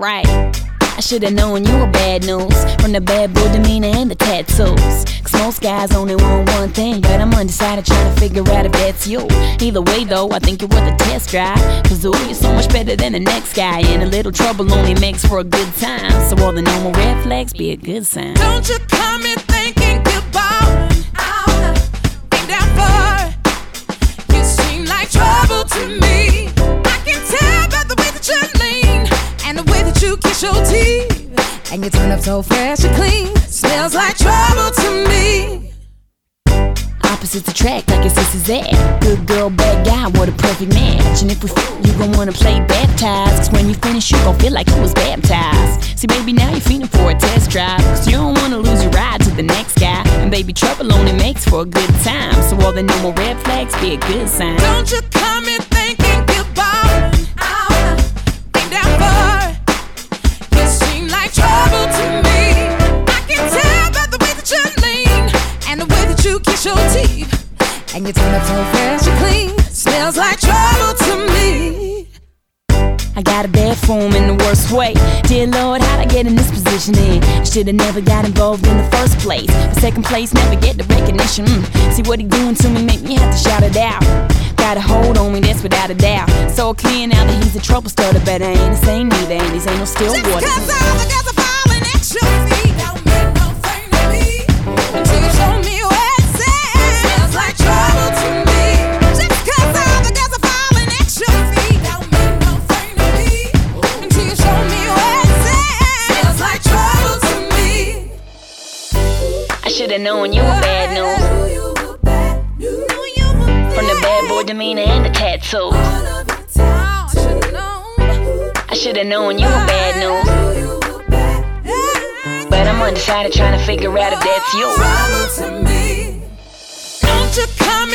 Right. I should've known you were bad news from the bad boy demeanor and the tattoos. Cause most guys only want one thing, but I'm undecided trying to figure out if that's you. Either way, though, I think you're worth a test drive. Cause ooh, you're so much better than the next guy, and a little trouble only makes for a good time. So all the normal red flags be a good sign. Don't you come in thinking for. You seem like trouble to me. I can tell by the way that you and the way that you kiss your teeth. And you turn up so fresh and clean. Smells like trouble to me. Opposites attract like your sister's at. Good girl, bad guy, what a perfect match. And if we f, you gon' wanna play baptized. Cause when you finish, you gon' feel like you was baptized. See, baby, now you're feeling for a test drive. Cause you don't wanna lose your ride to the next guy. And baby, trouble only makes for a good time. So all the normal red flags be a good sign. Don't you come in your teeth. And you turn up so fresh and clean. Smells like trouble to me. I got a bad form in the worst way. Dear Lord, how'd I get in this position? In should've never got involved in the first place. The second place, never get the recognition. Mm. See what he doing to me, make me have to shout it out. Got a hold on me, that's without a doubt. So clear now that he's a trouble starter, but I ain't the same neither, and he's ain't no still Just water. cause all the are falling at your feet Should've known you were bad news. From the bad boy demeanor and the tattoos. I should've known you were bad news. But I'm undecided trying to figure out if that's you. Don't you come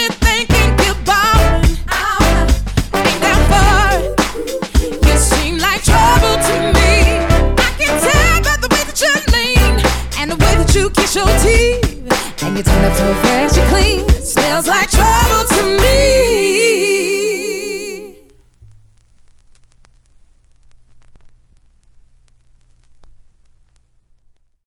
you kiss your teeth and you turn up so fresh and clean. Smells like trouble to me.